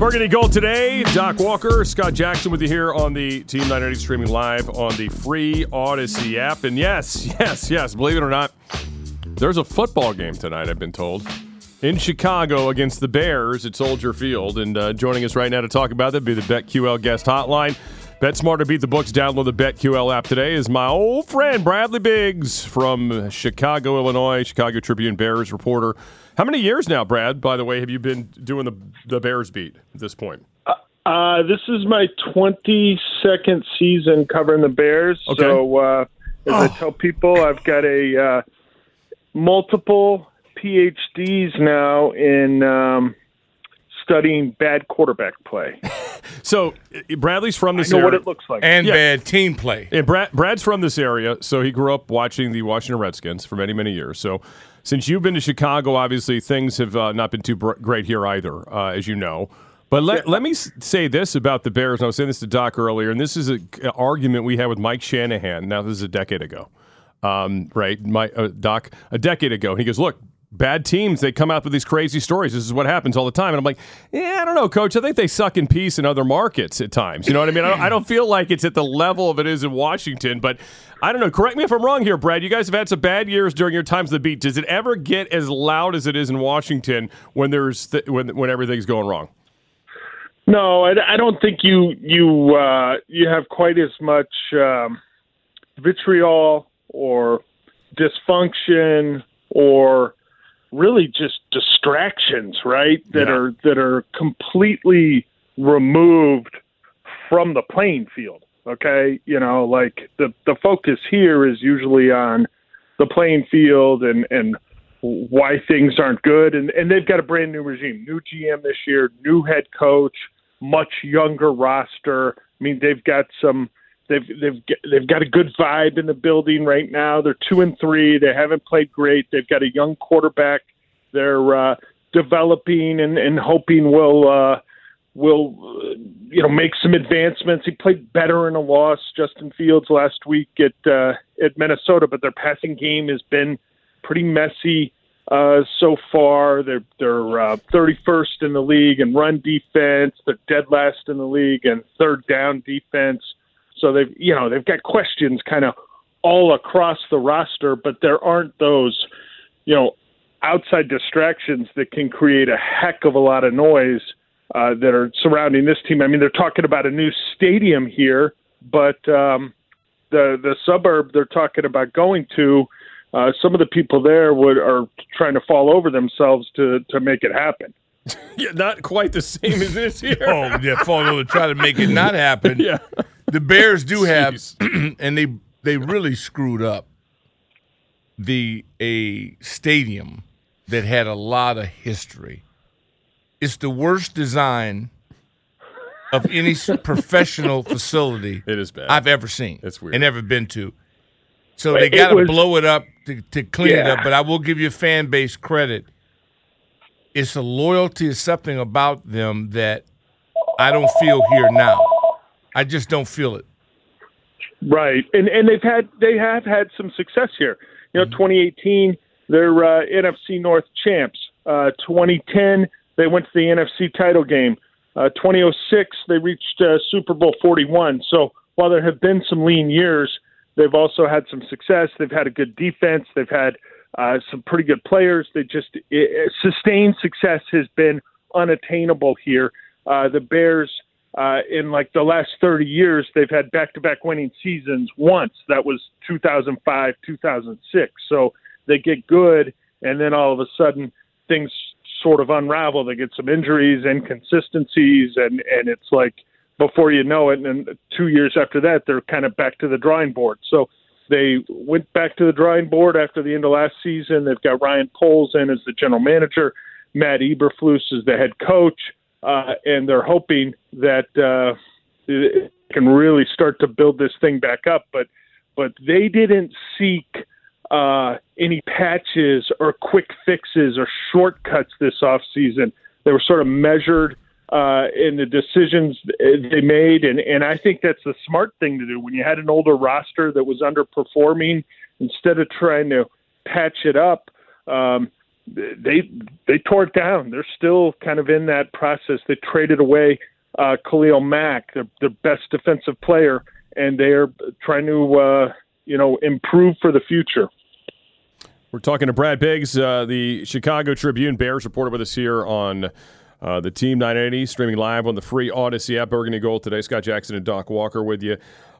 Burgundy Gold today. Doc Walker, Scott Jackson with you here on the Team 980 streaming live on the free Odyssey app. And yes, yes, yes, believe it or not, there's a football game tonight, I've been told, in Chicago against the Bears at Soldier Field. And uh, joining us right now to talk about that be the BetQL guest hotline. Bet smarter, beat the books. Download the BetQL app today. Is my old friend Bradley Biggs from Chicago, Illinois, Chicago Tribune Bears reporter. How many years now, Brad? By the way, have you been doing the the Bears beat at this point? Uh, this is my 22nd season covering the Bears. Okay. So, uh, as I tell people, I've got a uh, multiple PhDs now in um, studying bad quarterback play. So uh, Bradley's from I this know area. what it looks like. and Yeah. bad team play. And Brad, Brad's from this area, so he grew up watching the Washington Redskins for many, many years. So, since you've been to Chicago, obviously things have uh, not been too br- great here either, uh, as you know. But let, let me say this about the Bears. And I was saying this to Doc earlier, and this is an argument we had with Mike Shanahan. Now, this is a decade ago, um, right? My uh, Doc, a decade ago. And he goes, "Look, bad teams they come out with these crazy stories. This is what happens all the time." And I'm like, "Yeah, I don't know, Coach. I think they suck in peace in other markets at times. You know what I mean? I don't, I don't feel like it's at the level of it is in Washington, but." I don't know. Correct me if I'm wrong here, Brad. You guys have had some bad years during your times of the beat. Does it ever get as loud as it is in Washington when there's th- when when everything's going wrong? No, I, I don't think you you uh, you have quite as much um, vitriol or dysfunction or really just distractions, right? That Yeah. are that are completely removed from the playing field. Okay, you know, like the the focus here is usually on the playing field and and why things aren't good. And and they've got a brand new regime new gm this year new head coach much younger roster. I mean they've got some they've they've they've got a good vibe in the building right now. They're 2 and 3 they haven't played great. They've got a young quarterback they're uh developing and and hoping will uh will uh, you know make some advancements. He played better in a loss, Justin Fields last week at uh, at Minnesota, but their passing game has been pretty messy uh, so far. They're they're uh, 31st in the league in run defense. They're dead last in the league in third down defense. So they've you know they've got questions kind of all across the roster, but there aren't those you know outside distractions that can create a heck of a lot of noise uh, that are surrounding this team. I mean, they're talking about a new stadium here, but um, the the suburb they're talking about going to, uh, some of the people there would are trying to fall over themselves to to make it happen. Yeah, not quite the same as this here. Oh, yeah, fall over try to make it not happen. yeah. The Bears do have, and they they really screwed up the a stadium that had a lot of history. It's the worst design of any professional facility It is bad. I've ever seen. It's weird. and ever been to. So But they got to blow it up to, to clean it up. But I will give you fan base credit. It's a loyalty, is something about them that I don't feel here now. I just don't feel it. Right, and and they've had they have had some success here. You know, 2018 they're uh, NFC North champs. Uh, 2010 they went to the NFC title game. Uh, 2006 they reached uh, Super Bowl 41. So while there have been some lean years, they've also had some success. They've had a good defense. They've had uh, some pretty good players. They just it, sustained success has been unattainable here. Uh, the Bears, uh, in like the last 30 years, they've had back-to-back winning seasons once. That was 2005, 2006. So they get good, and then all of a sudden things sort of unravel. They get some injuries, inconsistencies, and and it's like before you know it, and two years after that, they're kind of back to the drawing board. So they went back to the drawing board after the end of last season. They've got Ryan Poles in as the general manager, Matt Eberflus is the head coach, uh, and they're hoping that uh, they can really start to build this thing back up. But but they didn't seek uh, any patches or quick fixes or shortcuts this offseason. They were sort of measured uh, in the decisions they made, and and I think that's the smart thing to do when you had an older roster that was underperforming. Instead of trying to patch it up, um, they they tore it down. They're still kind of in that process. They traded away uh, Khalil Mack, their, their best defensive player, and they're trying to uh, you know improve for the future. We're talking to Brad Biggs, uh, the Chicago Tribune Bears reporter with us here on uh, the Team 980, streaming live on the free Odyssey app. Burgundy Gold today. Scott Jackson and Doc Walker with you.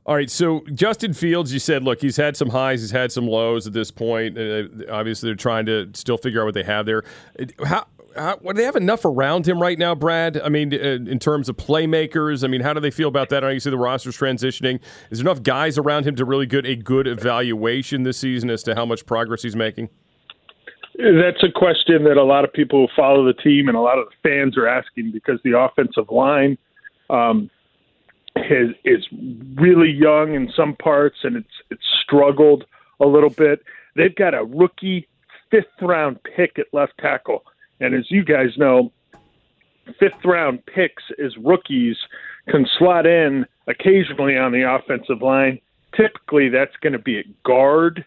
All right, so Justin Fields, you said, look, he's had some highs, he's had some lows at this point. Uh, obviously, they're trying to still figure out what they have there. How, how, do they have enough around him right now, Brad? I mean, uh, in terms of playmakers, I mean, how do they feel about that? I you see the roster's transitioning. Is there enough guys around him to really get a good evaluation this season as to how much progress he's making? That's a question that a lot of people who follow the team and a lot of the fans are asking because the offensive line um, is is really young in some parts and it's it's struggled a little bit. They've got a rookie fifth round pick at left tackle, and as you guys know, fifth round picks as rookies can slot in occasionally on the offensive line. Typically, that's going to be at guard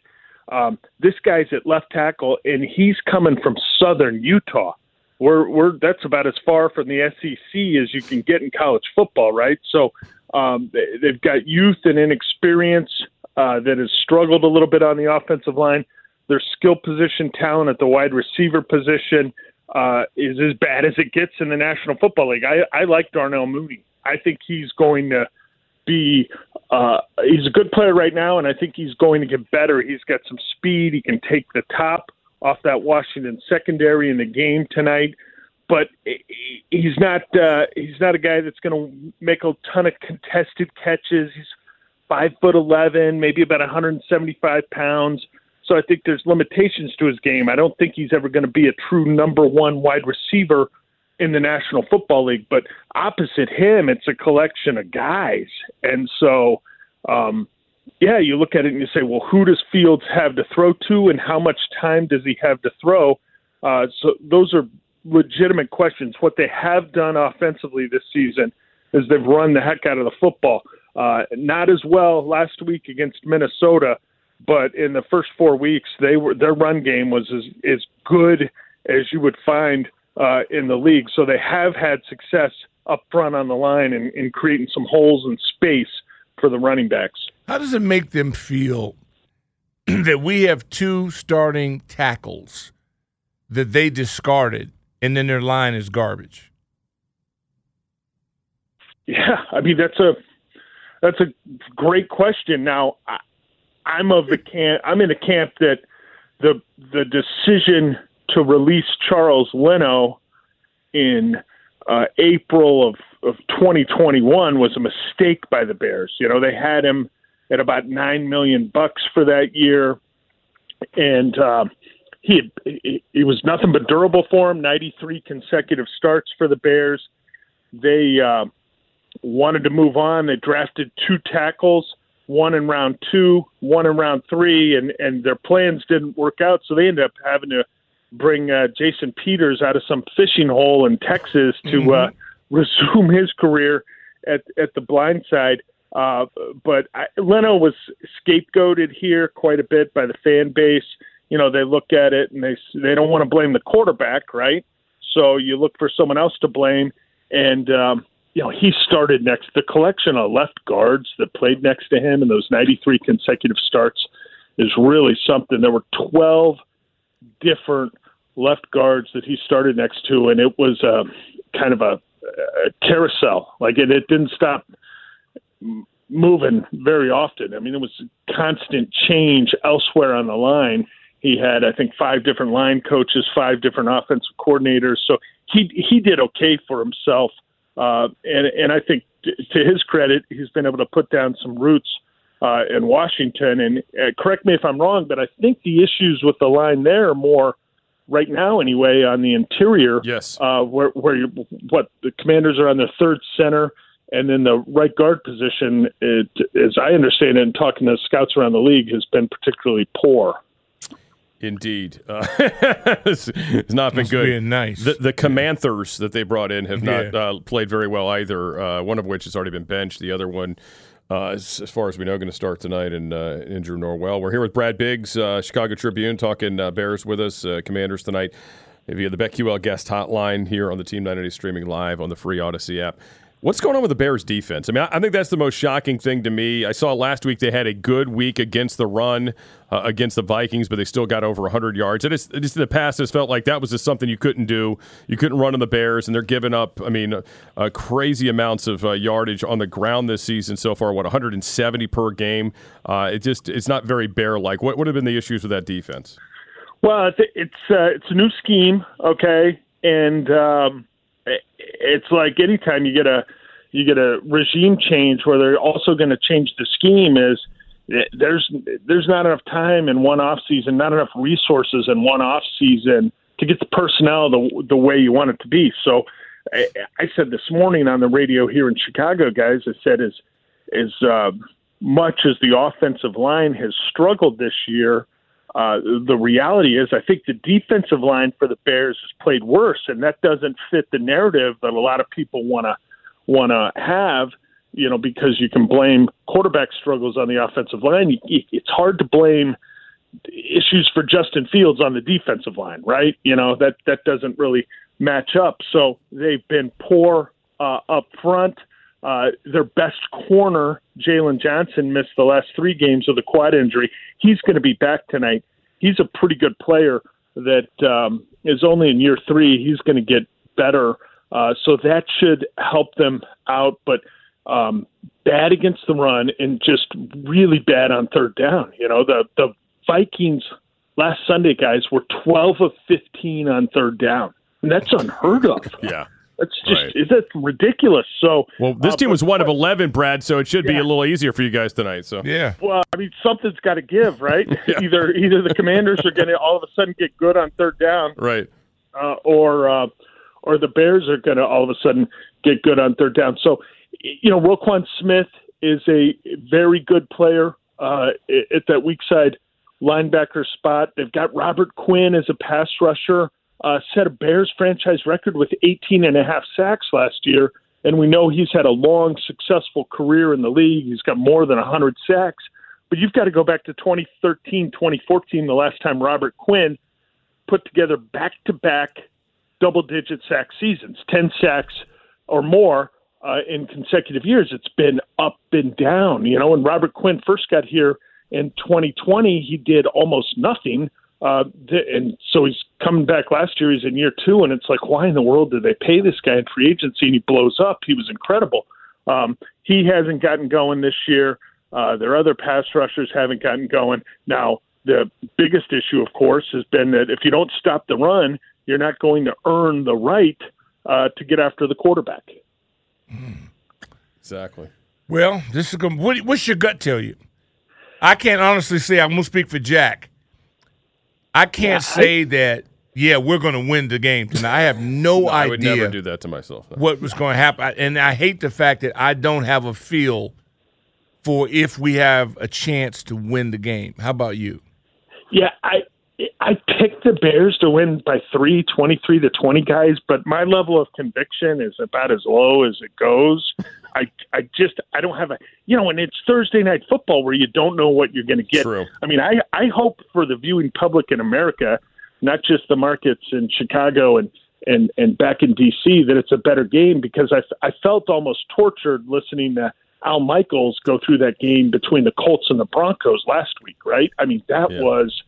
um, this guy's at left tackle, and he's coming from Southern Utah. We're, we're that's about as far from the SEC as you can get in college football, right? So um, they, have got youth and inexperience uh, that has struggled a little bit on the offensive line. Their skill position talent at the wide receiver position uh, is as bad as it gets in the National Football League. I, I like Darnell Mooney. I think he's going to be uh, he's a good player right now, and I think he's going to get better. He's got some speed. He can take the top off that Washington secondary in the game tonight. But he's not uh, he's not a guy that's going to make a ton of contested catches. He's five foot eleven, maybe about 175 pounds. So I think there's limitations to his game. I don't think he's ever going to be a true number one wide receiver in the National Football League, but opposite him, it's a collection of guys. And so, um, yeah, you look at it and you say, well, who does Fields have to throw to, and how much time does he have to throw? Uh, so those are legitimate questions. What they have done offensively this season is they've run the heck out of the football. Uh, not as well last week against Minnesota, but in the first four weeks, they were their run game was as, as good as you would find uh, in the league. So they have had success up front on the line and in, in creating some holes and space for the running backs. How does it make them feel that we have two starting tackles that they discarded and then their line is garbage? Yeah, I mean that's a that's a great question. Now, I, I'm of the camp. I'm in a camp that the the decision to release Charles Leno in uh, April of, of 2021 was a mistake by the Bears. You know, they had him at about nine million bucks for that year, and he, had, he he was nothing but durable for him. 93 consecutive starts for the Bears. They uh, wanted to move on. They drafted two tackles, one in round two, one in round three, and and their plans didn't work out. So they ended up having to bring uh, Jason Peters out of some fishing hole in Texas to mm-hmm. uh, resume his career at at the blind side. Uh, but I, Leno was scapegoated here quite a bit by the fan base. You know, they look at it and they they don't want to blame the quarterback, right? So you look for someone else to blame, and um, you know, he started next. The collection of left guards that played next to him in those 93 consecutive starts is really something. There were 12 different left guards that he started next to, and it was a kind of a, a carousel. Like it, it didn't stop moving very often. I mean, it was constant change elsewhere on the line. He had, I think, five different line coaches, five different offensive coordinators. So he he did okay for himself, uh, and and I think to his credit, he's been able to put down some roots uh, in Washington. And uh, correct me if I'm wrong, but I think the issues with the line there are more right now, anyway, on the interior. Yes, uh, where where you, what the Commanders are on their third center. And then the right guard position, it, as I understand it, and talking to scouts around the league, has been particularly poor. Indeed, uh, it's, it's, not been Must good. Be nice. The, the Commanthers that they brought in have not yeah. uh, played very well either. Uh, one of which has already been benched. The other one, uh, as, as, far as we know, going to start tonight and uh, Andrew Norwell. We're here with Brad Biggs, uh, Chicago Tribune, talking Bears with us, Commanders tonight via the BetQL guest hotline here on the Team 980 streaming live on the free Odyssey app. What's going on with the Bears defense? I mean, I think that's the most shocking thing to me. I saw last week they had a good week against the run uh, against the Vikings, but they still got over 100 yards. It just, just in the past has felt like that was just something you couldn't do. You couldn't run on the Bears, and they're giving up, I mean, uh, crazy amounts of uh, yardage on the ground this season so far. What 170 per game? Uh, it just it's not very bear like. What would have been the issues with that defense? Well, it's uh, it's a new scheme, okay, and. Um, it's like anytime you get a you get a regime change where they're also going to change the scheme is there's there's not enough time in one off season, not enough resources in one off season to get the personnel the the way you want it to be. So I, I said this morning on the radio here in Chicago, guys. I said as as uh, much as the offensive line has struggled this year, uh, the reality is, I think the defensive line for the Bears has played worse, and that doesn't fit the narrative that a lot of people want to want to have. You know, because you can blame quarterback struggles on the offensive line. It's hard to blame issues for Justin Fields on the defensive line, right? You know that that doesn't really match up. So they've been poor uh, up front. Uh, their best corner, Jaylon Johnson, missed the last three games with a quad injury. He's going to be back tonight. He's a pretty good player that um, is only in year three. He's going to get better. Uh, so that should help them out. But um, bad against the run and just really bad on third down. You know, the, the Vikings last Sunday, guys, were 12 of 15 on third down. And that's unheard of. yeah. That's just right. that's ridiculous. So well, this uh, team was one of eleven, Brad. So it should yeah. be a little easier for you guys tonight. So yeah. Well, I mean, something's got to give, right? yeah. Either either the Commanders are going to all of a sudden get good on third down, right? Uh, or uh, or the Bears are going to all of a sudden get good on third down. So you know, Roquan Smith is a very good player uh, at that weak side linebacker spot. They've got Robert Quinn as a pass rusher uh, set a Bears franchise record with 18 and a half sacks last year. And we know he's had a long, successful career in the league. He's got more than 100 sacks. But you've got to go back to 2013, 2014, the last time Robert Quinn put together back to back double digit sack seasons, 10 sacks or more uh, in consecutive years. It's been up and down. You know, when Robert Quinn first got here in 2020, he did almost nothing. Uh, and so he's coming back last year. He's in year two, and it's like, why in the world did they pay this guy in free agency? And he blows up. He was incredible. Um, he hasn't gotten going this year. Uh, their other pass rushers haven't gotten going. Now, the biggest issue, of course, has been that if you don't stop the run, you're not going to earn the right uh, to get after the quarterback. Exactly. Well, this is going. What, what's your gut tell you? I can't honestly say. I'm going to speak for Jack. I can't yeah, say I, that. Yeah, we're going to win the game tonight. I have no, no idea. I would never do that to myself. Though. What was going to happen? And I hate the fact that I don't have a feel for if we have a chance to win the game. How about you? Yeah, I I picked the Bears to win by three, 23 to 20 guys, but my level of conviction is about as low as it goes. I I just I don't have a you know, and it's Thursday night football where you don't know what you're going to get. True. I mean, I I hope for the viewing public in America, not just the markets in Chicago and and and back in DC that it's a better game because I I felt almost tortured listening to Al Michaels go through that game between the Colts and the Broncos last week. Right? I mean that Yeah. was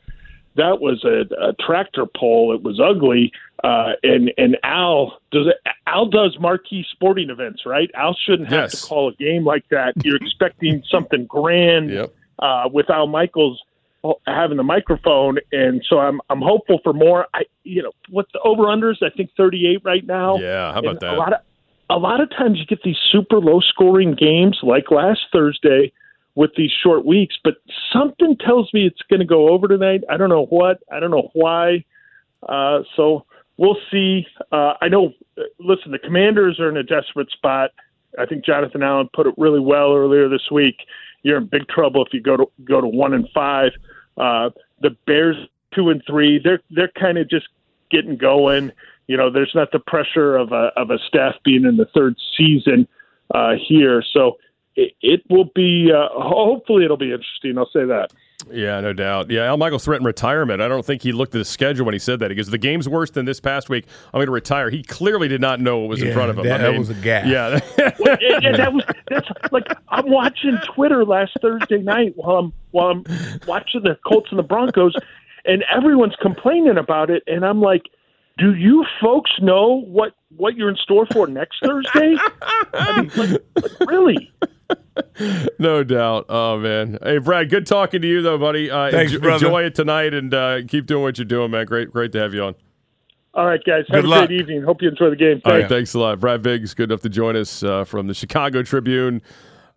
that was a, a tractor pull. It was ugly. Uh, and and Al does Al does marquee sporting events, right? Al shouldn't have Yes. to call a game like that. You're expecting something grand Yep. uh, with Al Michaels having the microphone, and so I'm I'm hopeful for more. I you know what the over unders I think 38 right now. Yeah, how about And that? A lot of a lot of times you get these super low scoring games like last Thursday with these short weeks, but something tells me it's going to go over tonight. I don't know what. I don't know why. Uh, so we'll see. Uh, I know. uh, Listen, the Commanders are in a desperate spot. I think Jonathan Allen put it really well earlier this week. You're in big trouble if you go to go to one and five. Uh, the Bears two and three. They're they're kind of just getting going. You know, there's not the pressure of a of a staff being in the third season uh, here, so it, it will be. Uh, hopefully, it'll be interesting. I'll say that. Yeah, no doubt. Yeah, Al Michaels threatened retirement. I don't think he looked at the schedule when he said that. He goes, "The game's worse than this past week. I'm going to retire." He clearly did not know what was in front of him. that- I that was a gaffe. Yeah, Well, yeah, yeah, that was that's like I'm watching Twitter last Thursday night while I'm while I'm watching the Colts and the Broncos, and everyone's complaining about it, and I'm like, do you folks know what what you're in store for next Thursday? I mean, like, like, really? no doubt. Oh man. Hey, Brad, good talking to you though, buddy. Uh, Thanks, enjoy, brother. enjoy it tonight and uh, keep doing what you're doing, man. Great, great to have you on. All right, guys, have Good a luck. great evening. Hope you enjoy the game. All right, Thanks. thanks a lot. Brad Biggs, good enough to join us uh, from the Chicago Tribune.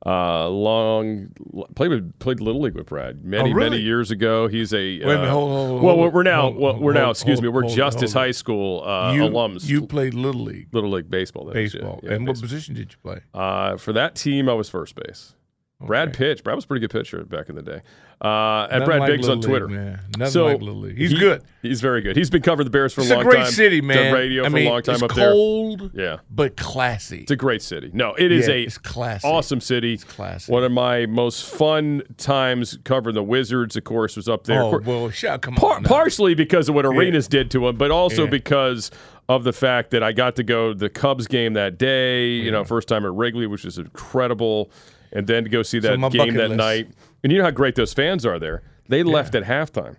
Uh, long played with played little league with Brad many Oh, really? many years ago. He's a minute, uh, hold, hold, hold, well, we're now well, we're now excuse me we're Justice. High School uh, you, alums. You played little league little league baseball. that is, yeah. baseball, Yeah, and what position did you play? Uh, for that team, I was first base. Brad pitched. Brad was a pretty good pitcher back in the day. Uh, at Nothing Brad like Biggs on Twitter. League, man. Nothing So, like Little League. He's he- good. He's very good. He's been covering the Bears for It's a long time. It's a great time. city, Done man. radio I for a long time up there. cold, Yeah. but classy. It's a great city. No, it is Yeah, a it's classy. awesome city. It's classy. One of my most fun times covering the Wizards, of course, was up there. Oh course- well, shut come Par- on. now. partially because of what Arenas did to him, but also Yeah. because of the fact that I got to go to the Cubs game that day. You know, first time at Wrigley, which was incredible, and then to go see that my game that list. night. And you know how great those fans are there. They left at halftime.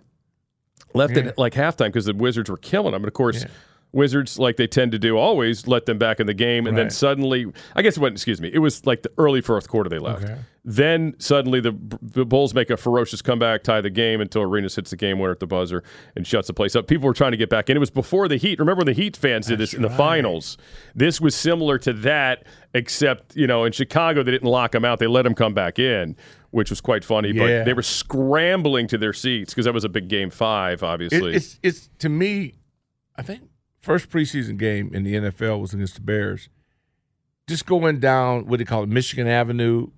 Left Yeah. at like halftime because the Wizards were killing them. And of course. Wizards, like they tend to do, always let them back in the game, and then suddenly, I guess it wasn't. Excuse me, it was like the early fourth quarter they left. Okay. Then suddenly the, the Bulls make a ferocious comeback, tie the game until Arenas hits the game winner at the buzzer and shuts the place up. People were trying to get back in. It was before the Heat. Remember when the Heat fans did this in the finals? This was similar to that, except you know in Chicago they didn't lock them out. They let them come back in, which was quite funny. Yeah. But they were scrambling to their seats because that was a big game five, It- obviously. it's it's to me, I think first preseason game in the NFL was against the Bears. Just going down what they call it, Michigan Avenue.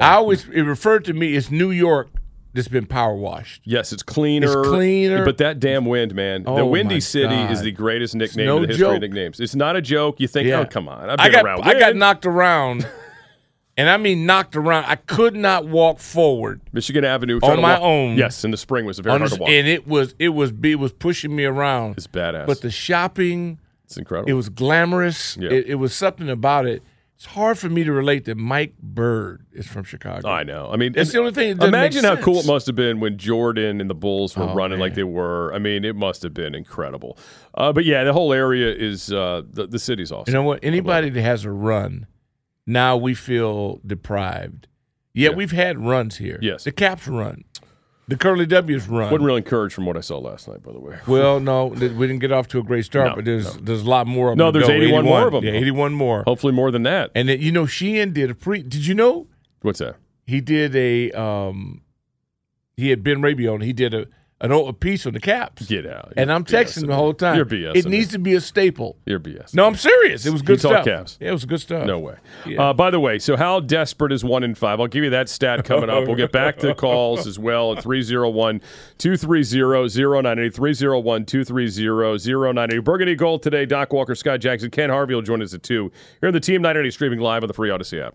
I always it referred to me as New York that's been power washed. Yes, it's cleaner. It's cleaner. But that damn wind, man. the Oh, Windy my City is the greatest nickname no in the history joke. of nicknames. It's not a joke. You think, oh, Yeah. oh, come on. I've I got around. I got knocked around, and I mean knocked around. I could not walk forward. Michigan Avenue. On my walk- own. Yes, in the spring was a very hard to walk. and it was it was it was pushing me around. it's badass. But the shopping, it's incredible. it was glamorous. Yeah. It, it was something about it. It's hard for me to relate that Mike Bird is from Chicago. I know. I mean, it's the only thing Imagine how cool it must have been when Jordan and the Bulls were Oh, running like they were. I mean, it must have been incredible. Uh, but yeah, the whole area is uh, the the city's awesome. You know what? Anybody that has a run, now we feel deprived. Yeah, Yeah. we've had runs here. Yes. The Caps run. The Curly W's run. wasn't really encouraged from what I saw last night, by the way. well, no, we didn't get off to a great start, No, but there's no. there's a lot more of No, them. to there's go. 81 more of them. Yeah, 81 more. Hopefully more than that. And then, you know, Sheehan did a pre. Did you know What's that? he did a um he had Ben Raby on. He did a an old, a piece on the Caps. Get out. And I'm texting BSing the whole me. time. You're BSing It needs to be a staple. You're BS. No, I'm serious. It was good stuff. Cavs. Yeah, it was good stuff. No way. Yeah. Uh, by the way, so how desperate is one in five? I'll give you that stat coming up. We'll get back to calls as well at 301 230 0980. 301 230 0980. Burgundy Gold today. Doc Walker, Scott Jackson, Ken Harvey will join us at 2. Here on the Team 980 streaming live on the free Odyssey app.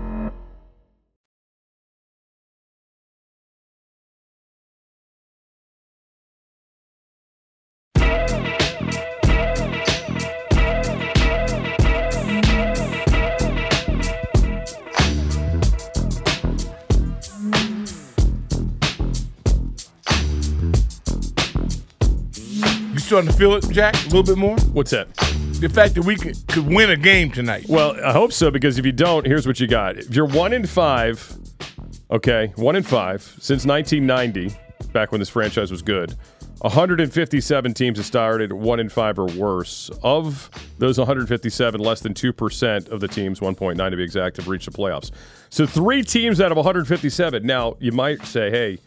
starting to feel it, Jack, a little bit more? What's that? The fact that we could, could win a game tonight. Well, I hope so because if you don't, here's what you got. If you're one in five, okay, one in five since 1990, back when this franchise was good. 157 teams have started one in five or worse. Of those 157, less than 2% of the teams, 1.9 to be exact, have reached the playoffs. So three teams out of 157. Now, you might say, hey,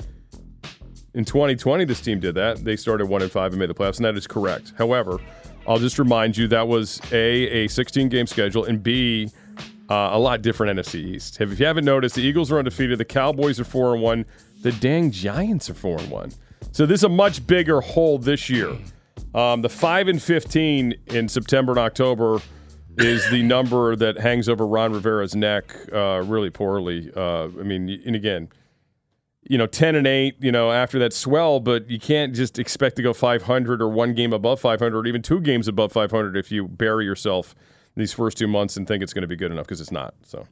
in 2020, this team did that. They started one and five and made the playoffs, and that is correct. However, I'll just remind you that was a a 16 game schedule, and b uh, a lot different NFC East. If you haven't noticed, the Eagles are undefeated, the Cowboys are four and one, the dang Giants are four and one. So this is a much bigger hole this year. Um, the five and 15 in September and October is the number that hangs over Ron Rivera's neck uh, really poorly. Uh, I mean, and again you know, 10 and 8, you know, after that swell, but you can't just expect to go 500 or one game above 500 or even two games above 500 if you bury yourself these first two months and think it's going to be good enough because it's not. So,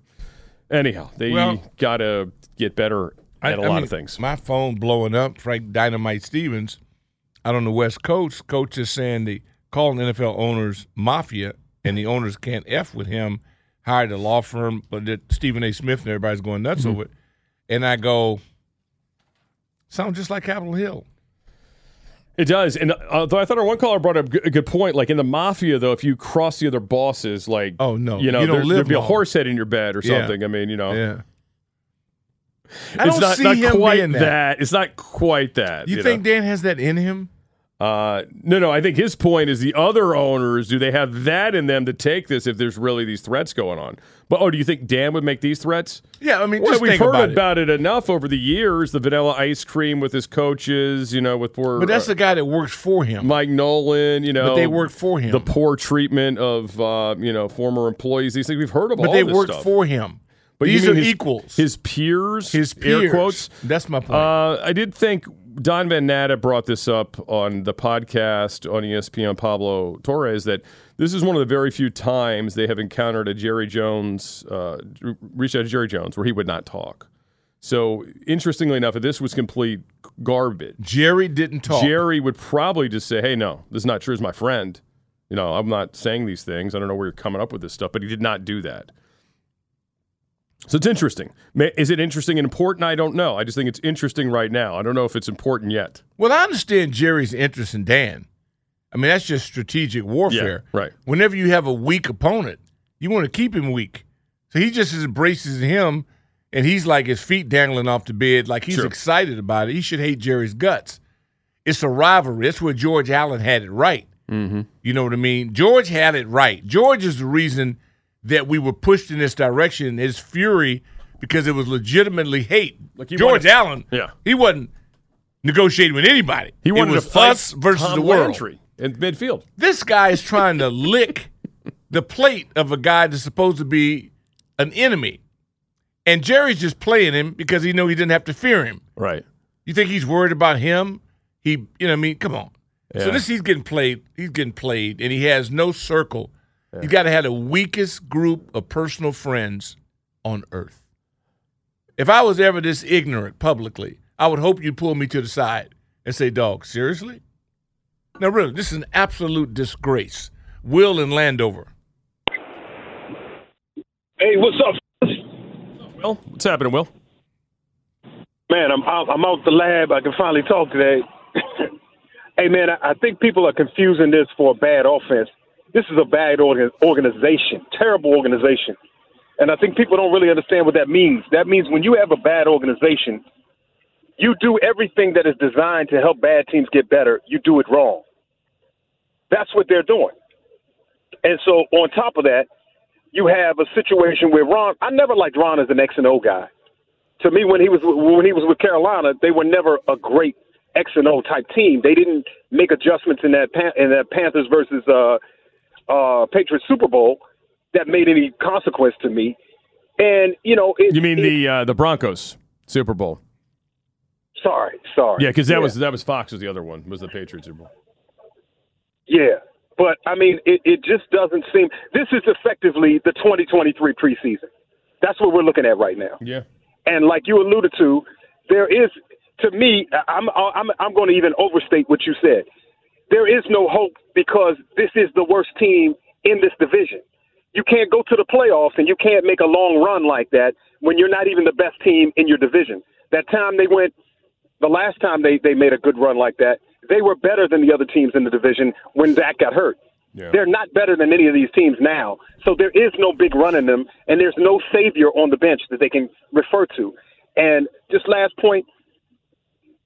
anyhow, they Well- got to get better I- at a I lot mean, of things. My phone blowing up. Frank Dynamite Stevens out on the West Coast. Coach is saying the calling NFL owners mafia, and the owners can't f with him. Hired a law firm, but that Stephen A. Smith and everybody's going nuts Mm-hmm. over it. And I go, sounds just like Capitol Hill. It does. And uh, although I thought our one caller brought up a good point, like in the mafia, though, if you cross the other bosses, like, Oh, no. you know, You there, would be a long. horse head in your bed or Yeah. something. I mean, you know, Yeah. I it's don't not, see not him quite being that. It's not quite that. You, know? think Dan has that in him? Uh, no, no. I think his point is the other owners. Do they have that in them to take this if there's really these threats going on? But oh, do you think Dan would make these threats? Yeah, I mean, Well, we've heard about, about, it. it. enough over the years. The vanilla ice cream with his coaches, you know, with poor But that's uh, the guy that works for him. Mike Nolan. You know, But they work for him. The poor treatment of uh, you know former employees. These things we've heard of but they this work stuff. for him. But These are his- equals. His peers, His air peers. quotes. That's my point. Uh, I did think Don Van Natta brought this up on the podcast on ESPN Pablo Torre's that this is one of the very few times they have encountered a Jerry Jones, uh, reached out to Jerry Jones where he would not talk. So interestingly enough, if this was complete garbage, Jerry didn't talk. Jerry would probably just say, "Hey, no, this is not true. As my friend, you know, I'm not saying these things. I don't know where you're coming up with this stuff." But he did not do that. So it's interesting. Is it interesting and important? I don't know. I just think it's interesting right now. I don't know if it's important yet. Well, I understand Jerry's interest in Dan. I mean, that's just strategic warfare. Yeah, right. Whenever you have a weak opponent, you want to keep him weak. So he just embraces him, and he's like his feet dangling off the bed, like he's Sure. excited about it. He should hate Jerry's guts. It's a rivalry. That's where George Allen had it right. Mm-hmm. You know what I mean? George had it right. George is the reason that we were pushed in this direction. His fury because it was legitimately hate. Like George wanted- Allen, Yeah. he wasn't negotiating with anybody. He wanted it was to fight us versus Tom the world. Landry in midfield. This guy is trying to lick the plate of a guy that's supposed to be an enemy. And Jerry's just playing him because he know he didn't have to fear him. Right. You think he's worried about him? He, you know, what I mean, come on. So this he's getting played. He's getting played, and he has no circle. He's got to have the weakest group of personal friends on earth. If I was ever this ignorant publicly, I would hope you'd pull me to the side and say, "Dog, seriously? Now, really, this is an absolute disgrace." Will and Landover. Hey, what's up, Will, what's happening, Will? man? I'm out, I'm out the lab. I can finally talk today. hey, man, I, I think people are confusing this for a bad offense. This is a bad organization, terrible organization, and I think people don't really understand what that means. That means when you have a bad organization, you do everything that is designed to help bad teams get better. You do it wrong. That's what they're doing. And so, on top of that, you have a situation where Ron. I never liked Ron as an X and O guy. To me, when he was when he was with Carolina, they were never a great X and O type team. They didn't make adjustments in that in that Panthers versus uh, uh, Patriots Super Bowl that made any consequence to me. And you know, it, You mean it- the uh, the Broncos Super Bowl? sorry, sorry, Yeah, because that was that was Fox was the other one was the Patriots Super Bowl. Yeah, but I mean, it, it just doesn't seem. This is effectively the 2023 preseason. That's what we're looking at right now. Yeah. And like you alluded to, there is, to me, I'm I'm I'm going to even overstate what you said. There is no hope because this is the worst team in this division. You can't go to the playoffs and you can't make a long run like that when you're not even the best team in your division. That time they went, the last time they they made a good run like that, they were better than the other teams in the division when Dak got hurt. Yeah. They're not better than any of these teams now. So there is no big run in them, and there's no savior on the bench that they can refer to. And just last point,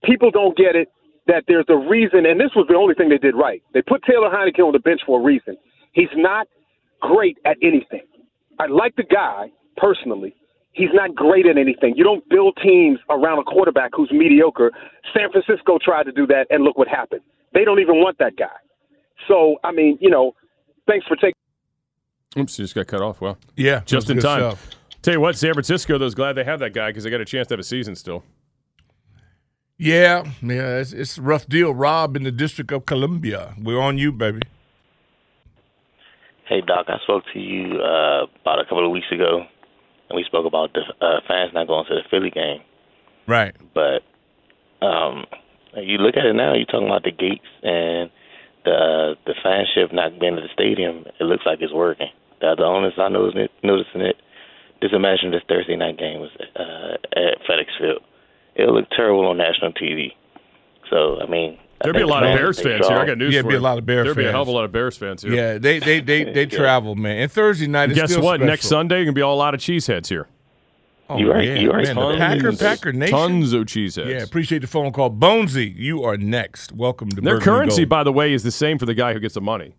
people don't get it that there's a reason, and this was the only thing they did right. They put Taylor Heinicke on the bench for a reason. He's not great at anything. I like the guy personally. He's not great at anything. You don't build teams around a quarterback who's mediocre. San Francisco tried to do that, and look what happened. They don't even want that guy. So, I mean, you know, thanks for taking. Oops, you just got cut off. Well, Yeah, just in time. stuff. Tell you what, San Francisco, though, is glad they have that guy because they got a chance to have a season still. Yeah, yeah, it's, it's a rough deal. Rob in the District of Columbia. We're on you, baby. Hey, Doc, I spoke to you uh, about a couple of weeks ago, and we spoke about the uh, fans not going to the Philly game. Right. But um, you look at it now, you're talking about the gates and the uh, the fanship not being at the stadium. It looks like it's working. The, the owners noticing it. Noticing it. Just imagine this Thursday night game was uh, at FedEx Field. It'll look terrible on national TV. So, I mean, There'd be a lot of Bears they fans here. I got news Yeah, for you. There'd be a lot of Bear There'd be a hell of a lot of Bears fans here. Yeah, they they they they Yeah. travel, man. And Thursday night is Guess still what? special. Next Sunday, going to be all a lot of cheeseheads here. Oh, You are, yeah, you right. man. The Packer Packer Nation. Tons of cheeseheads. Yeah, appreciate the phone call. Bonesy, you are next. Welcome to Their Burgundy currency, Gold. by the way, is the same for the guy who gets the money.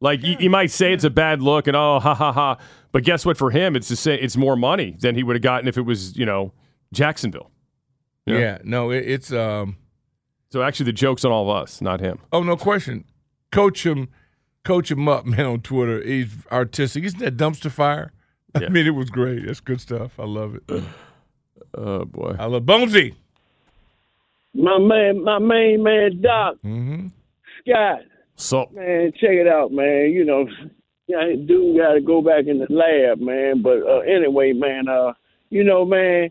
Like you, you might say it's a bad look and oh ha ha ha, but guess what? For him, it's the same. It's more money than he would have gotten if it was you know Jacksonville. Yeah. Yeah. no, it, it's um. So actually, the joke's on all of us, not him. Oh no question. Coach him, coach him up, man. On Twitter, he's artistic. Isn't that dumpster fire? I mean, it was great. That's good stuff. I love it. Oh boy. I love Bonesy. My man, my main man, Doc Mm-hmm. Scott. So Man, check it out, man. You know, yeah, dude got to go back in the lab, man. But uh, anyway, man, uh, you know, man,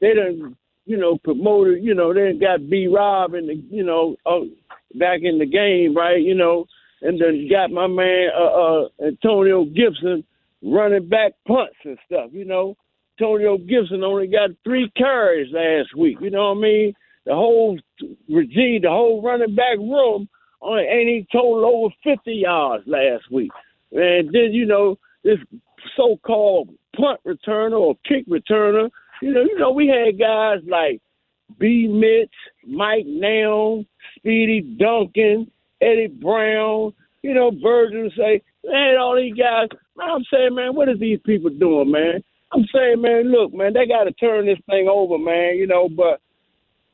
they done, you know, promoted. You know, they got B Rob and you know, uh, back in the game, right? You know, and then got my man uh, uh, Antonio Gibson running back punts and stuff. You know, Antonio Gibson only got three carries last week. You know what I mean? The whole regime, the whole running back room, only ain't he total over 50 yards last week. And then, you know, this so-called punt returner or kick returner, you know, you know, we had guys like B. Mitch, Mike Nelms, Speedy Duncan, Eddie Brown, you know, Virgil say, man, all these guys, man, I'm saying, man, what are these people doing, man? I'm saying, man, look, man, they got to turn this thing over, man. You know, but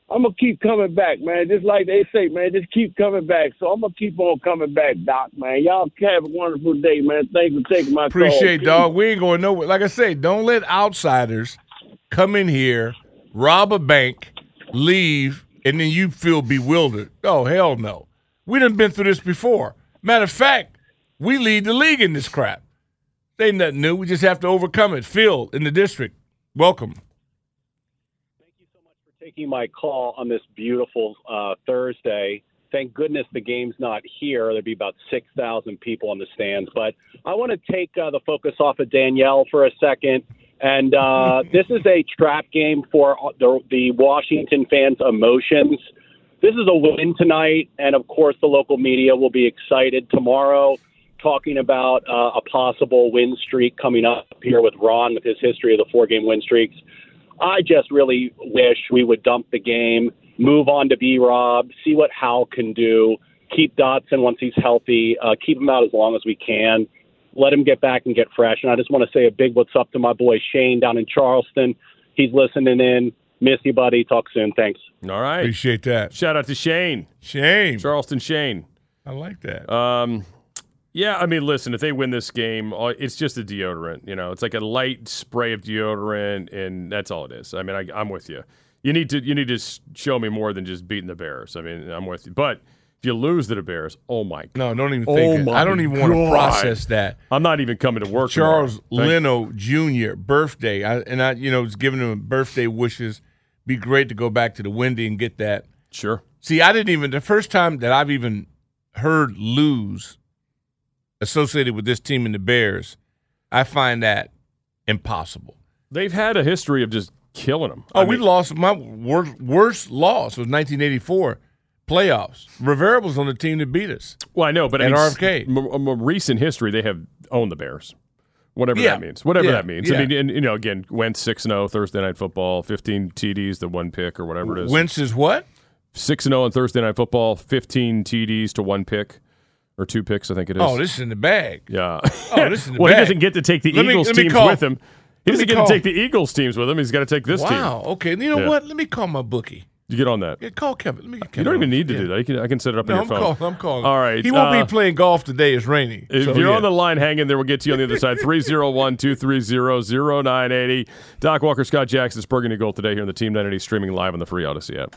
I'm gonna keep coming back, man. Just like they say, man, just keep coming back. So I'm gonna keep on coming back, Doc, man. Y'all have a wonderful day, man. Thanks for taking my Appreciate, call. dog. We ain't going nowhere. Like I say, don't let outsiders come in here, rob a bank, leave, and then you feel bewildered. Oh hell no. We done been through this before. Matter of fact, we lead the league in this crap. They ain't nothing new. We just have to overcome it. Phil in the district. Welcome. Thank you so much for taking my call on this beautiful uh, Thursday. Thank goodness the game's not here. There'd be about 6,000 people in the stands. But I want to take uh, the focus off of Danielle for a second. And uh, this is a trap game for the, the Washington fans' emotions. This is a win tonight. And of course, the local media will be excited tomorrow talking about uh, a possible win streak coming up here with Ron with his history of the four game win streaks. I just really wish we would dump the game, move on to B Rob, see what Hal can do, keep Dotson once he's healthy, uh, keep him out as long as we can, let him get back and get fresh. And I just want to say a big what's up to my boy Shane down in Charleston. He's listening in. Miss you, buddy. Talk soon. Thanks. All right. Appreciate that. Shout out to Shane. Shane. Charleston Shane. I like that. Um, yeah, I mean, listen, if they win this game, it's just a deodorant. You know, it's like a light spray of deodorant, and that's all it is. I mean, I, I'm with you. You need to you need to show me more than just beating the Bears. I mean, I'm with you. But if you lose to the Bears, oh my, No, don't even oh think it. my I don't even want to process that. I'm not even coming to work. Charles. Leno Jr. birthday, I, and I, you know, was giving him birthday wishes. Be great to go back to the Wendy and get that. Sure. See, I didn't even the first time that I've even heard lose associated with this team and the Bears. I find that impossible. They've had a history of just killing them. Oh, we lost. My worst, worst loss was 1984 playoffs. Rivera was on the team that beat us. Well, I know, but I At mean, RFK. m- m- recent history, they have owned the Bears. Whatever Yeah. that means. Whatever Yeah. that means. Yeah. I mean, and, you know, again, went 6 0 Thursday Night Football, 15 TDs, the one pick or whatever it is. Wentz is what? 6 0 on Thursday Night Football, 15 TDs to one pick or two picks, I think it is. Oh, this is in the bag. Yeah. Oh, this is in the well, he doesn't get to take the Let Eagles me teams call- with him. He let doesn't get call- to take the Eagles teams with him. He's got to take this team. Wow. Okay. You know what? Let me call my bookie. You get on that. Yeah, call Kevin. Let me get You don't even need to Yeah. do that. You can, I can set it up No, on I'm your phone. calling. I'm calling. All right. He won't uh, be playing golf today. It's rainy. If So, you're yeah. on the line hanging there, we'll get to you on the other side. 301 230 0980. Doc Walker, Scott Jackson, is Burgundy Gold today here on the Team 980 streaming live on the free Audacy app.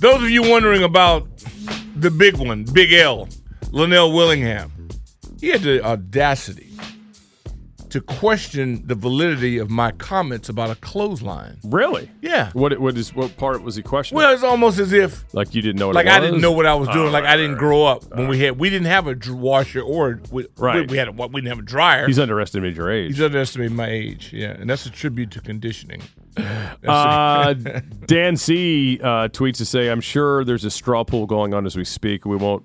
Those of you wondering about the big one, Big L, Linnell Willingham, he had the audacity to question the validity of my comments about a clothesline. Really? Yeah. What what is what part was he questioning? Well, it's almost as if like you didn't know what like I was? didn't know what I was doing. Oh, like I didn't grow up when we had we didn't have a washer or we, Right. we, we had a, we didn't have a dryer. He's underestimated your age. He's underestimated my age. Yeah, and that's a tribute to conditioning. Uh, Dan C uh, tweets to say, "I'm sure there's a straw poll going on as we speak. We won't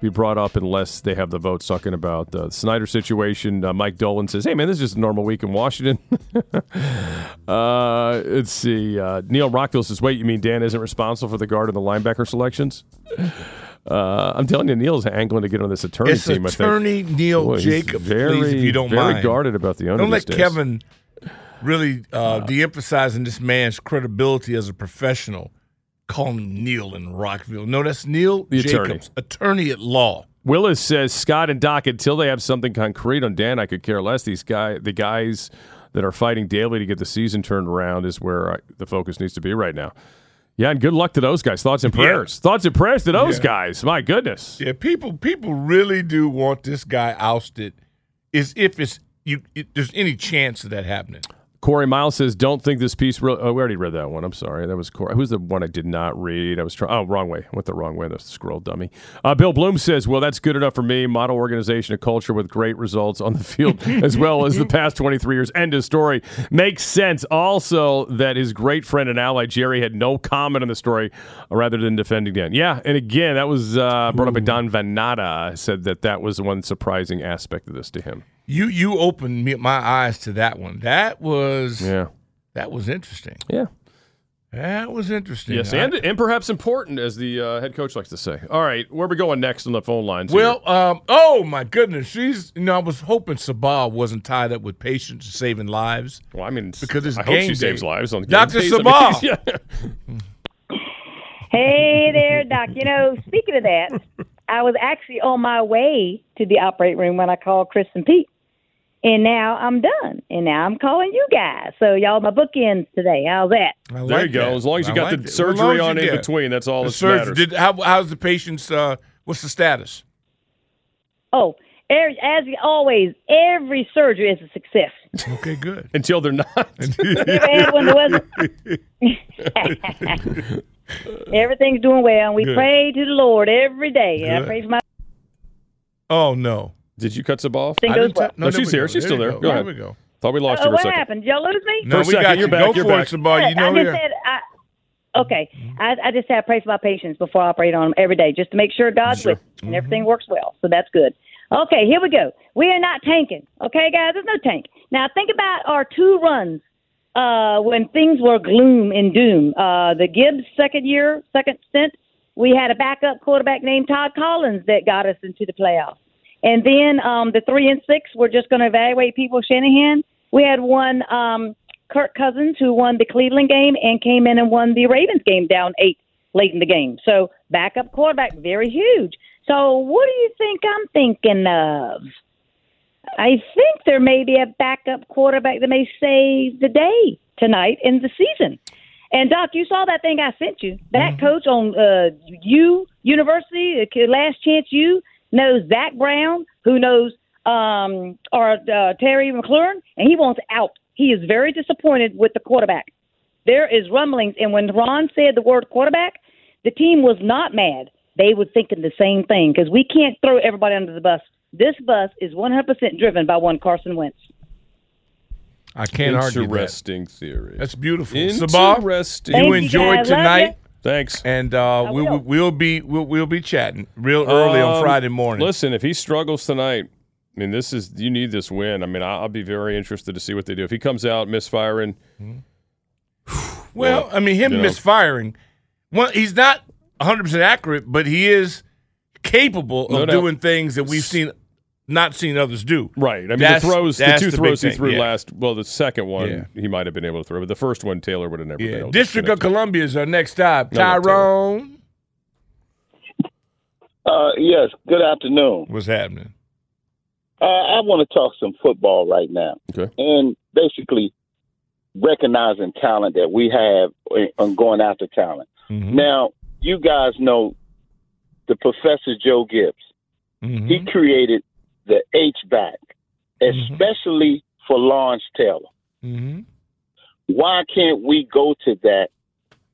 be brought up unless they have the votes talking about the Snyder situation." Uh, Mike Dolan says, "Hey man, this is just a normal week in Washington." uh, let's see. Uh, Neil Rockville says, "Wait, you mean Dan isn't responsible for the guard and the linebacker selections?" Uh, I'm telling you, Neil's angling to get on this attorney It's team. I think. attorney Neil Boy, Jacobs, very, please, if you don't very mind. guarded about the under. Don't let days. Kevin really uh, de-emphasizing this man's credibility as a professional. Call him Neil in Rockville. No, that's Neil The. Jacobs, attorney at law. Willis says Scott and Doc until they have something concrete on Dan, I could care less. These guy, the guys that are fighting daily to get the season turned around is where I, the focus needs to be right now. Yeah, and good luck to those guys. Thoughts and Yeah. prayers. Thoughts and prayers to those Yeah. guys. My goodness. Yeah, people people really do want this guy ousted. Is if it's you, if there's any chance of that happening. Corey Miles says, "Don't think this piece." Re- oh, we already read that one. I'm sorry. That was Corey. Who's the one I did not read? I was trying. Oh, wrong way. I went the wrong way. The scroll dummy. Uh, Bill Bloom says, "Well, that's good enough for me. Model organization, a culture with great results on the field, as well as the past 23 years." End of story. Makes sense. Also, that his great friend and ally Jerry had no comment on the story, rather than defending Dan. Yeah, and again, that was uh, brought up by Don Vanata. Said that that was one surprising aspect of this to him. You you opened me, my eyes to that one. That was Yeah. that was interesting. Yeah. That was interesting. Yes, I- and and perhaps important, as the uh, head coach likes to say. All right, where are we going next on the phone lines? Well, um, oh my goodness, she's. You know, I was hoping Sabah wasn't tied up with patients saving lives. Well, I mean, because it's I hope she day. saves lives on game Doctor days. I mean, Sabah. yeah. Hey there, Doc. You know, speaking of that, I was actually on my way to the operating room when I called Chris and Pete. And now I'm done. And now I'm calling you guys. So y'all my bookends today. How's that? there you go. As long as you I got like the it. Surgery on in get- between, that's all The that surgery. matters. Did how, how's the patient's? Uh, what's the status? Oh, er, as always, every surgery is a success. Okay, good. Until they're not. Never had one that wasn't. Everything's doing well, and we Good. pray to the Lord every day. And I Good. pray for my Oh no. Did you cut Sabah off? Thing goes well. No, there she's here. go. She's There still there. go. Go There ahead. we go. Thought we lost Oh, you for a second. what happened? Did y'all lose me? No, For a we second, got you're back, Go you're for back. it, Sabah. You know I just here. said, I, okay, I, I just have pray for my patients before I operate on them every day, just to make sure God's with and everything works well. So that's good. Okay, here we go. We are not tanking. Okay, guys, there's no tank. Now think about our two runs uh, when things were gloom and doom. Uh, the Gibbs second year, second stint, we had a backup quarterback named Todd Collins that got us into the playoffs. And then um, the three and six, we're just going to evaluate people. Shanahan. We had one um, Kirk Cousins who won the Cleveland game and came in and won the Ravens game down eight late in the game. So backup quarterback, very huge. So what do you think I'm thinking of? I think there may be a backup quarterback that may save the day tonight in the season. And Doc, you saw that thing I sent you. That coach on uh, U University, uh, Last Chance U, knows Zach Brown, who knows um, or uh, Terry McLaurin, and he wants out. He is very disappointed with the quarterback. There is rumblings, and when Ron said the word quarterback, the team was not mad. They were thinking the same thing because we can't throw everybody under the bus. This bus is 100% driven by one Carson Wentz. I can't argue that. Interesting theory. That's beautiful. Sabah, Interesting. you you, enjoyed guys. Love tonight, Thanks. and uh, we, will. we'll be we'll, we'll be chatting real early on Um, Friday morning. Listen, if he struggles tonight, I mean, this is you need this win. I mean, I- I'll be very interested to see what they do. If he comes out misfiring, Well, I mean, him you know. misfiring. Well, he's not 100 percent accurate, but he is capable of No doing things that we've seen, not seen others do. right? I mean, That's- the throws, the two the throws big he threw yeah. last. Well, the second one Yeah. he might have been able to throw, but the first one Taylor would have never been Yeah. able. District to of Columbia is our next stop. No, no, Tyrone, Uh, yes. Good afternoon. what's happening? Uh, I want to talk some football right now, Okay. and basically recognizing talent that we have and going after talent. Mhm. Now, you guys know the Professor Joe Gibbs. Mhm. He created the H back, Mm-hmm. especially for Lawrence Taylor. Mhm. Why can't we go to that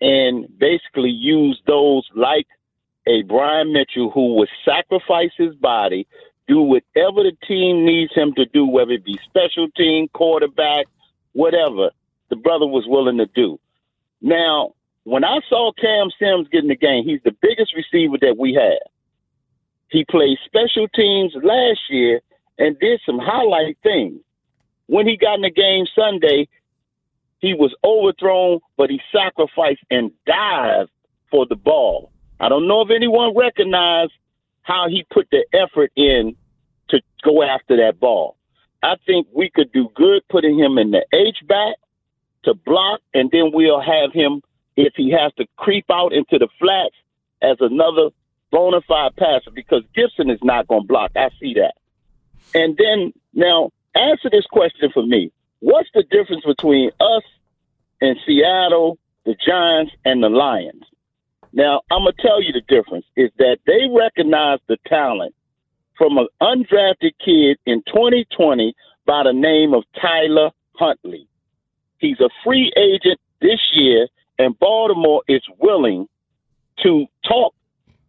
and basically use those like a Brian Mitchell who would sacrifice his body, do whatever the team needs him to do, whether it be special team, quarterback, whatever the brother was willing to do. Now, when I saw Cam Sims get in the game, he's the biggest receiver that we have. He played special teams last year and did some highlight things. When he got in the game Sunday, he was overthrown, but he sacrificed and dived for the ball. I don't know if anyone recognized how he put the effort in to go after that ball. I think we could do good putting him in the H back to block, and then we'll have him if he has to creep out into the flats as another bona fide passer because Gibson is not going to block. I see that. And then now answer this question for me. What's the difference between us and Seattle, the Giants, and the Lions? Now, I'm to tell you the difference is that they recognize the talent from an undrafted kid in 2020 by the name of Tyler Huntley. He's a free agent this year, and Baltimore is willing to talk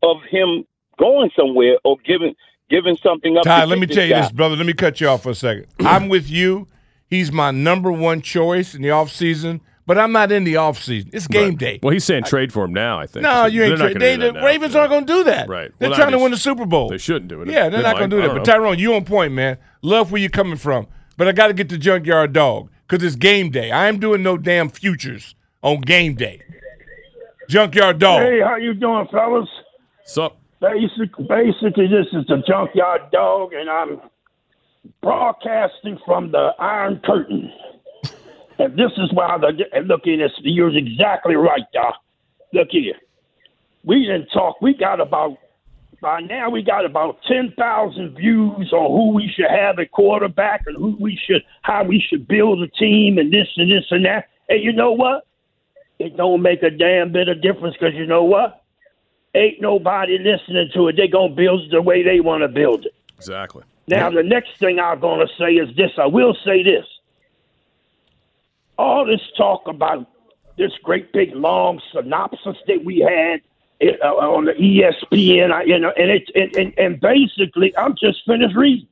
of him going somewhere or giving giving something up. Ty, to let me tell you guy. this, brother. Let me cut you off for a second. I'm with you. He's my number one choice in the offseason, but I'm not in the offseason. It's game Right. day. Well, he's saying trade for him now. I think. No, you ain't They're trade. gonna They, the that now. Ravens aren't going to do that. Right. They're Well, trying to win the Super Bowl. They shouldn't do it. Yeah, they're They not going to do that. But don't know. Tyrone, you on point, man. Love where you're coming from. But I got to get the junkyard dog because it's game day. I am doing no damn futures on game day. Junkyard dog. Hey, how you doing, fellas? Sup? Basic, basically, this is the Junkyard Dog, and I'm broadcasting from the Iron Curtain. And this is why the look at this. You're exactly right, Doc. Look here. We didn't talk. We got about by now. We got about ten thousand views on who we should have at quarterback and who we should, how we should build a team, and this and this and that. And you know what? It don't make a damn bit of difference because you know what? Ain't nobody listening to it. They gonna build it the way they want to build it. Exactly. Now, the next thing I'm going to say is this. I will say this. All this talk about this great big long synopsis that we had uh, on the ESPN, I, you know, and it and, and, and basically, I'm just finished reading.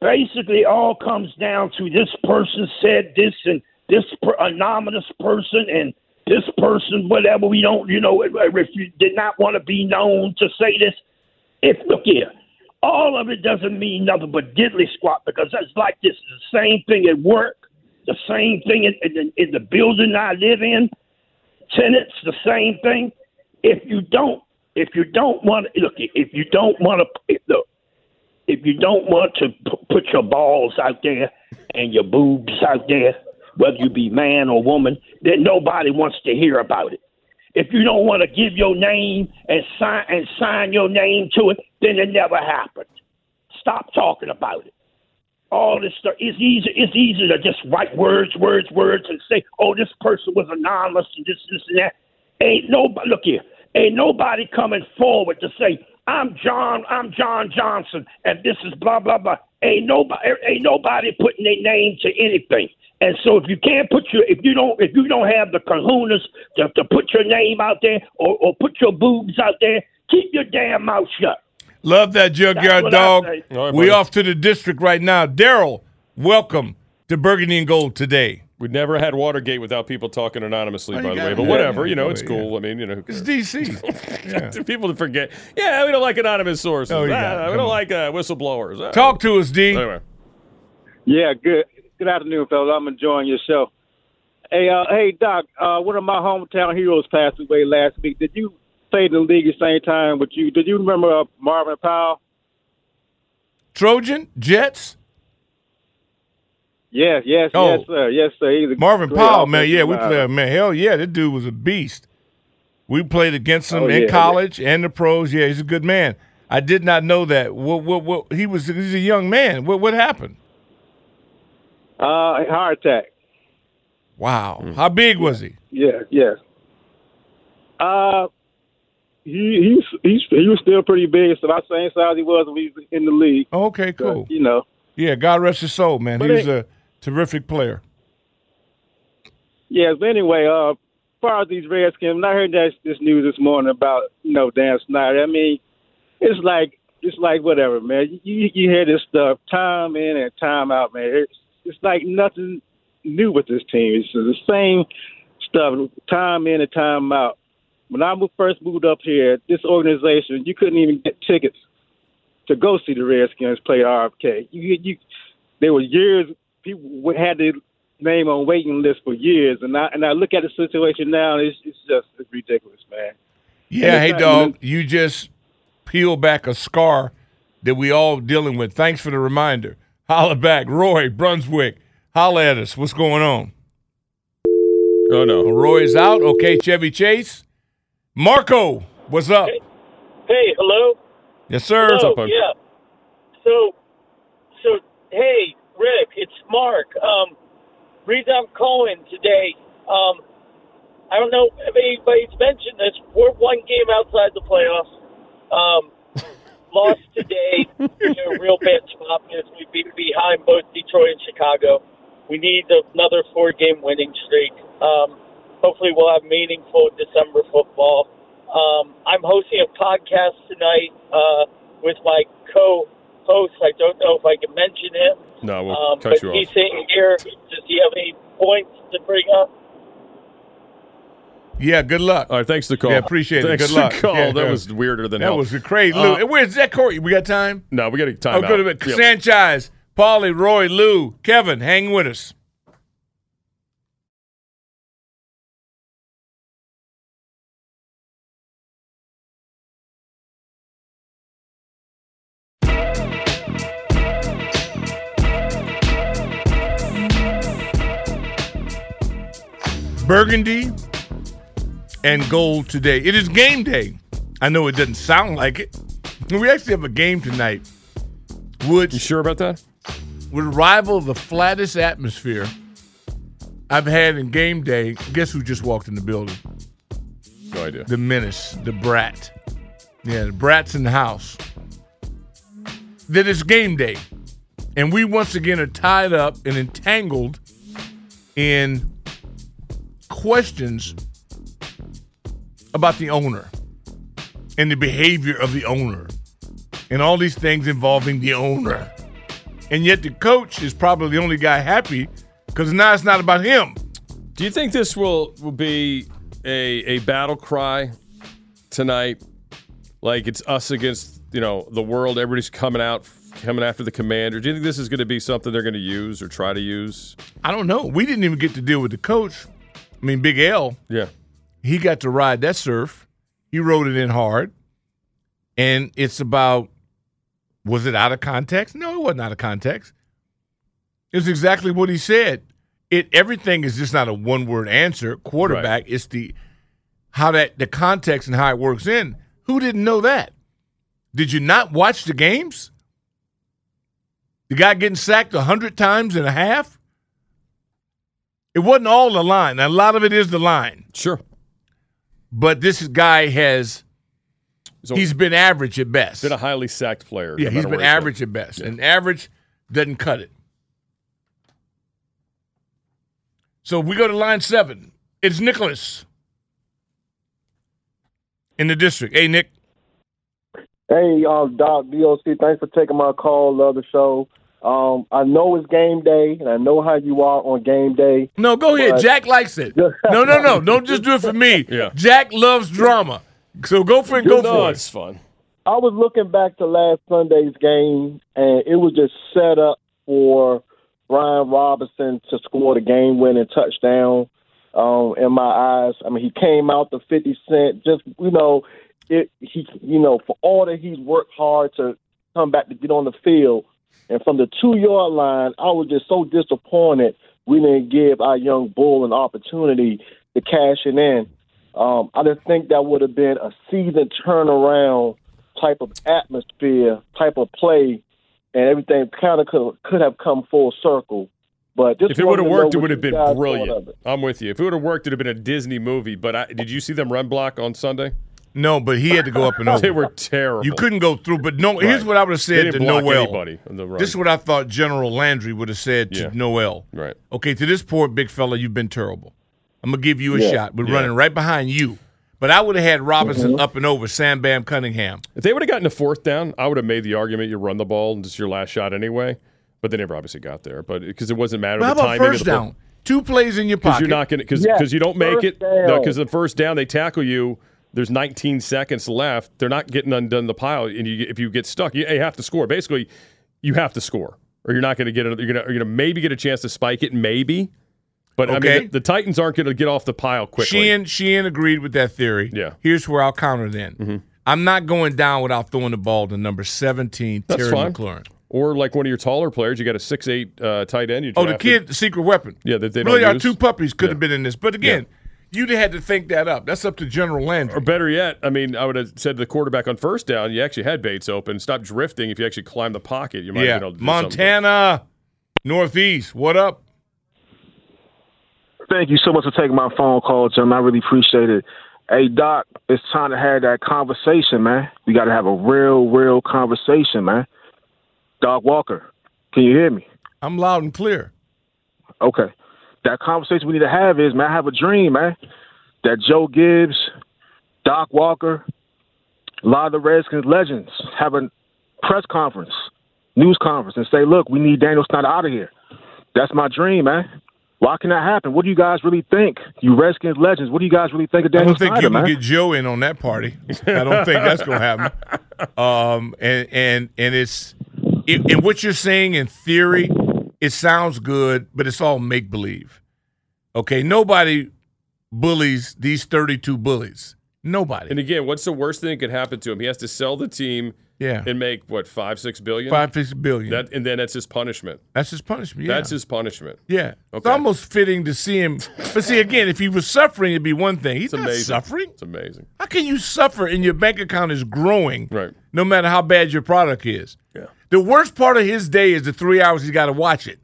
Basically, all comes down to this person said this and this per, anonymous person and this person, whatever. We don't, you know, if you did not want to be known to say this, if look here, all of it doesn't mean nothing but diddly squat because it's like this. The same thing at work, the same thing in, in, in the building I live in. Tenants, the same thing. If you don't, if you don't want to look, if you don't want to look, if you don't want to p- put your balls out there and your boobs out there, whether you be man or woman, then nobody wants to hear about it. If you don't want to give your name and sign and sign your name to it, then it never happened. Stop talking about it. All this stuff is easy. It's easy to just write words, words, words, and say, "Oh, this person was anonymous and this, this, and that." Ain't nobody. Look here. Ain't nobody coming forward to say, "I'm John. I'm John Johnson, and this is blah blah blah." Ain't nobody. Ain't nobody putting their name to anything. And so, if you can't put your, if you don't, if you don't have the kahunas to, to put your name out there or, or put your boobs out there, keep your damn mouth shut. Love that junkyard dog. say. All right, we buddy. off to the district right now. Daryl, welcome to Burgundy and Gold today. We never had Watergate without people talking anonymously, Oh, by the way. it. But Yeah, whatever, yeah, you know, yeah, it's yeah. cool. I mean, you know, who It's cares? DC. people to forget. Yeah, we don't like anonymous sources. Oh, Ah, we don't on. like uh, whistleblowers. Ah. Talk to us, D. Anyway, Yeah, good. Good afternoon, fellas. I'm enjoying your show. Hey, uh, hey, Doc. Uh, one of my hometown heroes passed away last week. Did you play in the league at the same time with you? Did you remember uh, Marvin Powell? Trojan, Jets, Yes, yes, Oh. yes, sir. Yes, sir. He's a Marvin Powell, man. Yeah, we played, man. Hell yeah, this dude was a beast. We played against him Oh, in yeah. college and the pros. Yeah, he's a good man. I did not know that. What, what, what, he was, he's a young man. What, what happened? Uh, heart attack. Wow. How big was he? Yeah, yeah. Uh, he he's he's he was still pretty big. So about the same size he was when he was in the league. Okay, cool. But, you know. Yeah, God rest his soul, man. He was it- a terrific player. Yes, but anyway, uh, as far as these Redskins, I heard that this news this morning about you know Dan Snyder. I mean, it's like it's like whatever, man. You you hear this stuff time in and time out, man. It's it's like nothing new with this team. It's the same stuff time in and time out. When I first moved up here, this organization, you couldn't even get tickets to go see the Redskins play RFK. You, you, there were years people had their name on waiting list for years, and I and I look at the situation now, it's, it's just it's ridiculous, man. Yeah, hey, dog, you just peel back a scar that we all dealing with. Thanks for the reminder. Holla back. Roy, Brunswick, holla at us. What's going on? Oh, no. Roy's out. Okay, Chevy Chase. Marco, what's up? Hey, hello. Yes, sir. Hello, yeah. So, so hey, Rick, it's Mark. Um, reason I'm calling today. Um, I don't know if anybody's mentioned this. We're one game outside the playoffs. Um, lost today to a real bad spot because we be behind both Detroit and Chicago. we need another four game winning streak. Um, hopefully, we'll have meaningful December football. Um, I'm hosting a podcast tonight uh, with my co host. I don't know if I can mention him. No, we'll Um, cut but you he's off. sitting here. Does he have any points to bring up? Yeah, good luck. All right, thanks for the call. Yeah, appreciate it. Thanks Good for luck. call. Yeah, that yeah. was weirder than That hell. was crazy. Uh, Lou, where's that Corey? We got time? no, we got time oh, good. Yep. Sanchez, Paulie, Roy, Lou, Kevin, hang with us. Burgundy and gold today. It is game day. I know it doesn't sound like it. We actually have a game tonight. Which you sure about that? Would rival the flattest atmosphere I've had in game day. Guess who just walked in the building? No idea. The menace, the brat. Yeah, the brat's in the house. That it's game day. And we once again are tied up and entangled in questions about the owner and the behavior of the owner and all these things involving the owner. And yet the coach is probably the only guy happy because now it's not about him. Do you think this will will be a a battle cry tonight? Like it's us against you know the world. Everybody's coming out, coming after the commander. Do you think this is going to be something they're going to use or try to use? I don't know. We didn't even get to deal with the coach. I mean, Big L. Yeah. He got to ride that surf. He rode it in hard. And it's about was it out of context? No, it wasn't out of context. It's exactly what he said. It everything is just not a one word answer. Quarterback, it's the how that the context and how it works in. Who didn't know that? Did you not watch the games? The guy getting sacked a hundred times and a half? It wasn't all the line. A lot of it is the line. Sure. But this guy has So- he's been average at best. Been a highly sacked player. no yeah, he's matter been average at best. And average doesn't cut it. So we go to line seven. It's Nicholas in the district. Hey, Nick. Hey, um, Doc, DOC, thanks for taking my call. Love the show. Um, I know it's game day, and I know how you are on game day. No, go ahead. Jack likes it. No, no, no. Don't just do it for me. Yeah. Jack loves drama. So go for it. Go No, for it. it's fun. I was looking back to last Sunday's game, and it was just set up for Brian Robinson to score the game-winning touchdown. Um, in my eyes, I mean, he came out the fifty cent. Just you know, it he you know for all that he's worked hard to come back to get on the field, and from the two-yard line, I was just so disappointed we didn't give our young bull an opportunity to cash it in. Um, I just think that would have been a season turnaround type of atmosphere, type of play, and everything kind of could could have come full circle. But If it would have wanted to know worked, it would have been brilliant. I'm with you. If it would have worked, it'd have been a Disney movie. But I, did you see them run block on Sunday? No, but he had to go up and over. they were terrible. You couldn't go through. But no, here's what I would have said didn't to block Noel. anybody on the run. This is what I thought General Landry would have said to Yeah. Noel. Right. Okay, to this poor big fella, you've been terrible. I'm gonna give you a Yeah. shot. We're Yeah. running right behind you. But I would have had Robinson Mhm. up and over Sam Bam Cunningham. If they would have gotten a fourth down, I would have made the argument you run the ball and it's your last shot anyway. But they never obviously got there. But because it wasn't matter But how the about timing first of the play. down? Two plays in your Because pocket. you're not going to because Yes, you don't make first it down. because the first down they tackle you. There's 19 seconds left. They're not getting undone the pile, and you, if you get stuck, you, you have to score. Basically, you have to score, or you're not going to get it. You're going to you're going to maybe get a chance to spike it, maybe. But I mean, the, the Titans aren't going to get off the pile quickly. Sheehan, Sheehan agreed with that theory. Yeah. Here's where I'll counter then. Mm-hmm. I'm not going down without throwing the ball to number 17, That's Terry fine. McLaurin. Or like one of your taller players, you got a six eight uh, tight end. You Oh, the kid, the secret weapon. Yeah, that they really, our two puppies could Yeah. have been in this. But again, you'd have had to think that up. That's up to General Landry. Or better yet, I mean, I would have said to the quarterback on first down, you actually had Bates open. Stop drifting. If you actually climb the pocket, you might yeah, have been able to do something. Montana, Northeast. What up? Thank you so much for taking my phone call, Jim. I really appreciate it. Hey, Doc, it's time to have that conversation, man. We got to have a real, real conversation, man. Doc Walker, can you hear me? I'm loud and clear. Okay. That conversation we need to have is, man, I have a dream, man, that Joe Gibbs, Doc Walker, a lot of the Redskins legends have a press conference, news conference, and say, look, we need Daniel Snyder out of here. That's my dream, man. Why can that happen? What do you guys really think? You Redskins legends, what do you guys really think of Daniel Snyder? I Daniel don't think Snyder, you can man? get Joe in on that party. I don't think that's going to happen. Um, and and and it's in, in what you're saying in theory, it sounds good, but it's all make believe. Okay, nobody bullies these 32 bullies. Nobody. And again, what's the worst thing that could happen to him? He has to sell the team Yeah. and make what five, six billion? Five, six billion. That and then that's his punishment. That's his punishment. Yeah. That's his punishment. Yeah. It's almost fitting to see him. But see, again, if he was suffering, it'd be one thing. He's It's not amazing. suffering. It's amazing. How can you suffer and your bank account is growing Right. no matter how bad your product is? Yeah. The worst part of his day is the three hours he's got to watch it.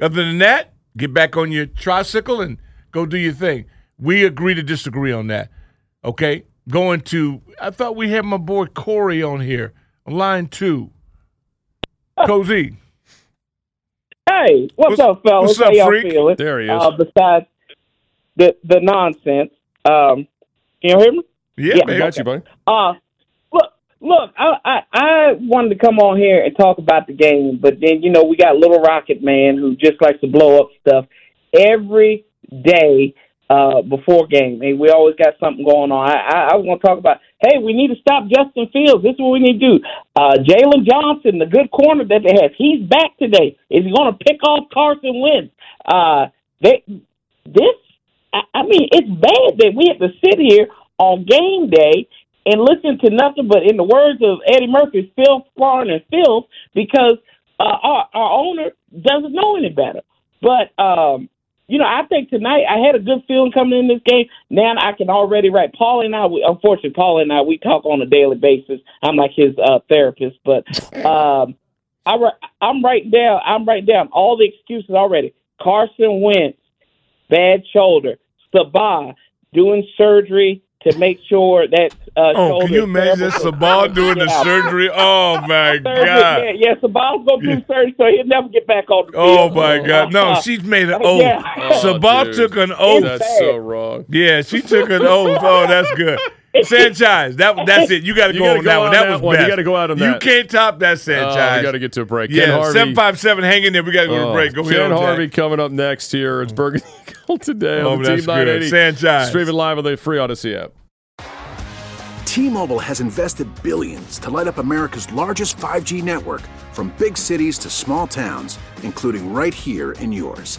Other than that, get back on your tricycle and go do your thing. We agree to disagree on that. Okay? Going to, I thought we had my boy Corey on here, line two. Cozy. Hey, what's, What's- up, fellas? what's up, How y'all freak? feeling? There he is. Uh, besides the the nonsense, um, can you hear me? Yeah, I got you, buddy. Uh, look, look, I, I I wanted to come on here and talk about the game, but then you know we got Little Rocket Man who just likes to blow up stuff every day uh, before game, we always got something going on. I I, I was going to talk about, hey, we need to stop Justin Fields. This is what we need to do. Uh, Jaylon Johnson, the good corner that they have, he's back today. Is he going to pick off Carson Wentz? Uh, they this I, I mean, it's bad that we have to sit here on game day and listen to nothing but, in the words of Eddie Murphy, filth, foreign, and filth, because uh, our, our owner doesn't know any better. But, um, you know, I think tonight I had a good feeling coming in this game. Now I can already write. Paul and I, we, unfortunately, Paul and I, we talk on a daily basis. I'm like his uh, therapist, but um, I, I'm writing down. I'm writing down all the excuses already. Carson Wentz, bad shoulder. Sabah doing surgery to make sure that. Uh, Oh, shoulder can you is imagine terrible. Sabah doing the Yeah. surgery? Oh my Surgery, God! Yeah, yeah Sabah's gonna do surgery, so he'll never get back on the field. Oh field. my God! No, Uh, she's made an oath. yeah. Sabah dude. took an oath. That's so wrong. Yeah, she took an oath. Oh, that's good. Sanchez, that that's it. You got to go gotta on go that one. That, that was one. You gotta go out on that. You can't top that, Sanchez. Oh, we got to get to a break. Ken Yeah, Harvey. seven five seven. Hang in there. We got to go to Oh, break. Go Ken ahead, Harvey coming up next here. It's Burgundy Gold today Oh, on the Team 980. Sanchez. Streaming live on the free Audacy app. T-Mobile has invested billions to light up America's largest 5G network from big cities to small towns, including right here in yours.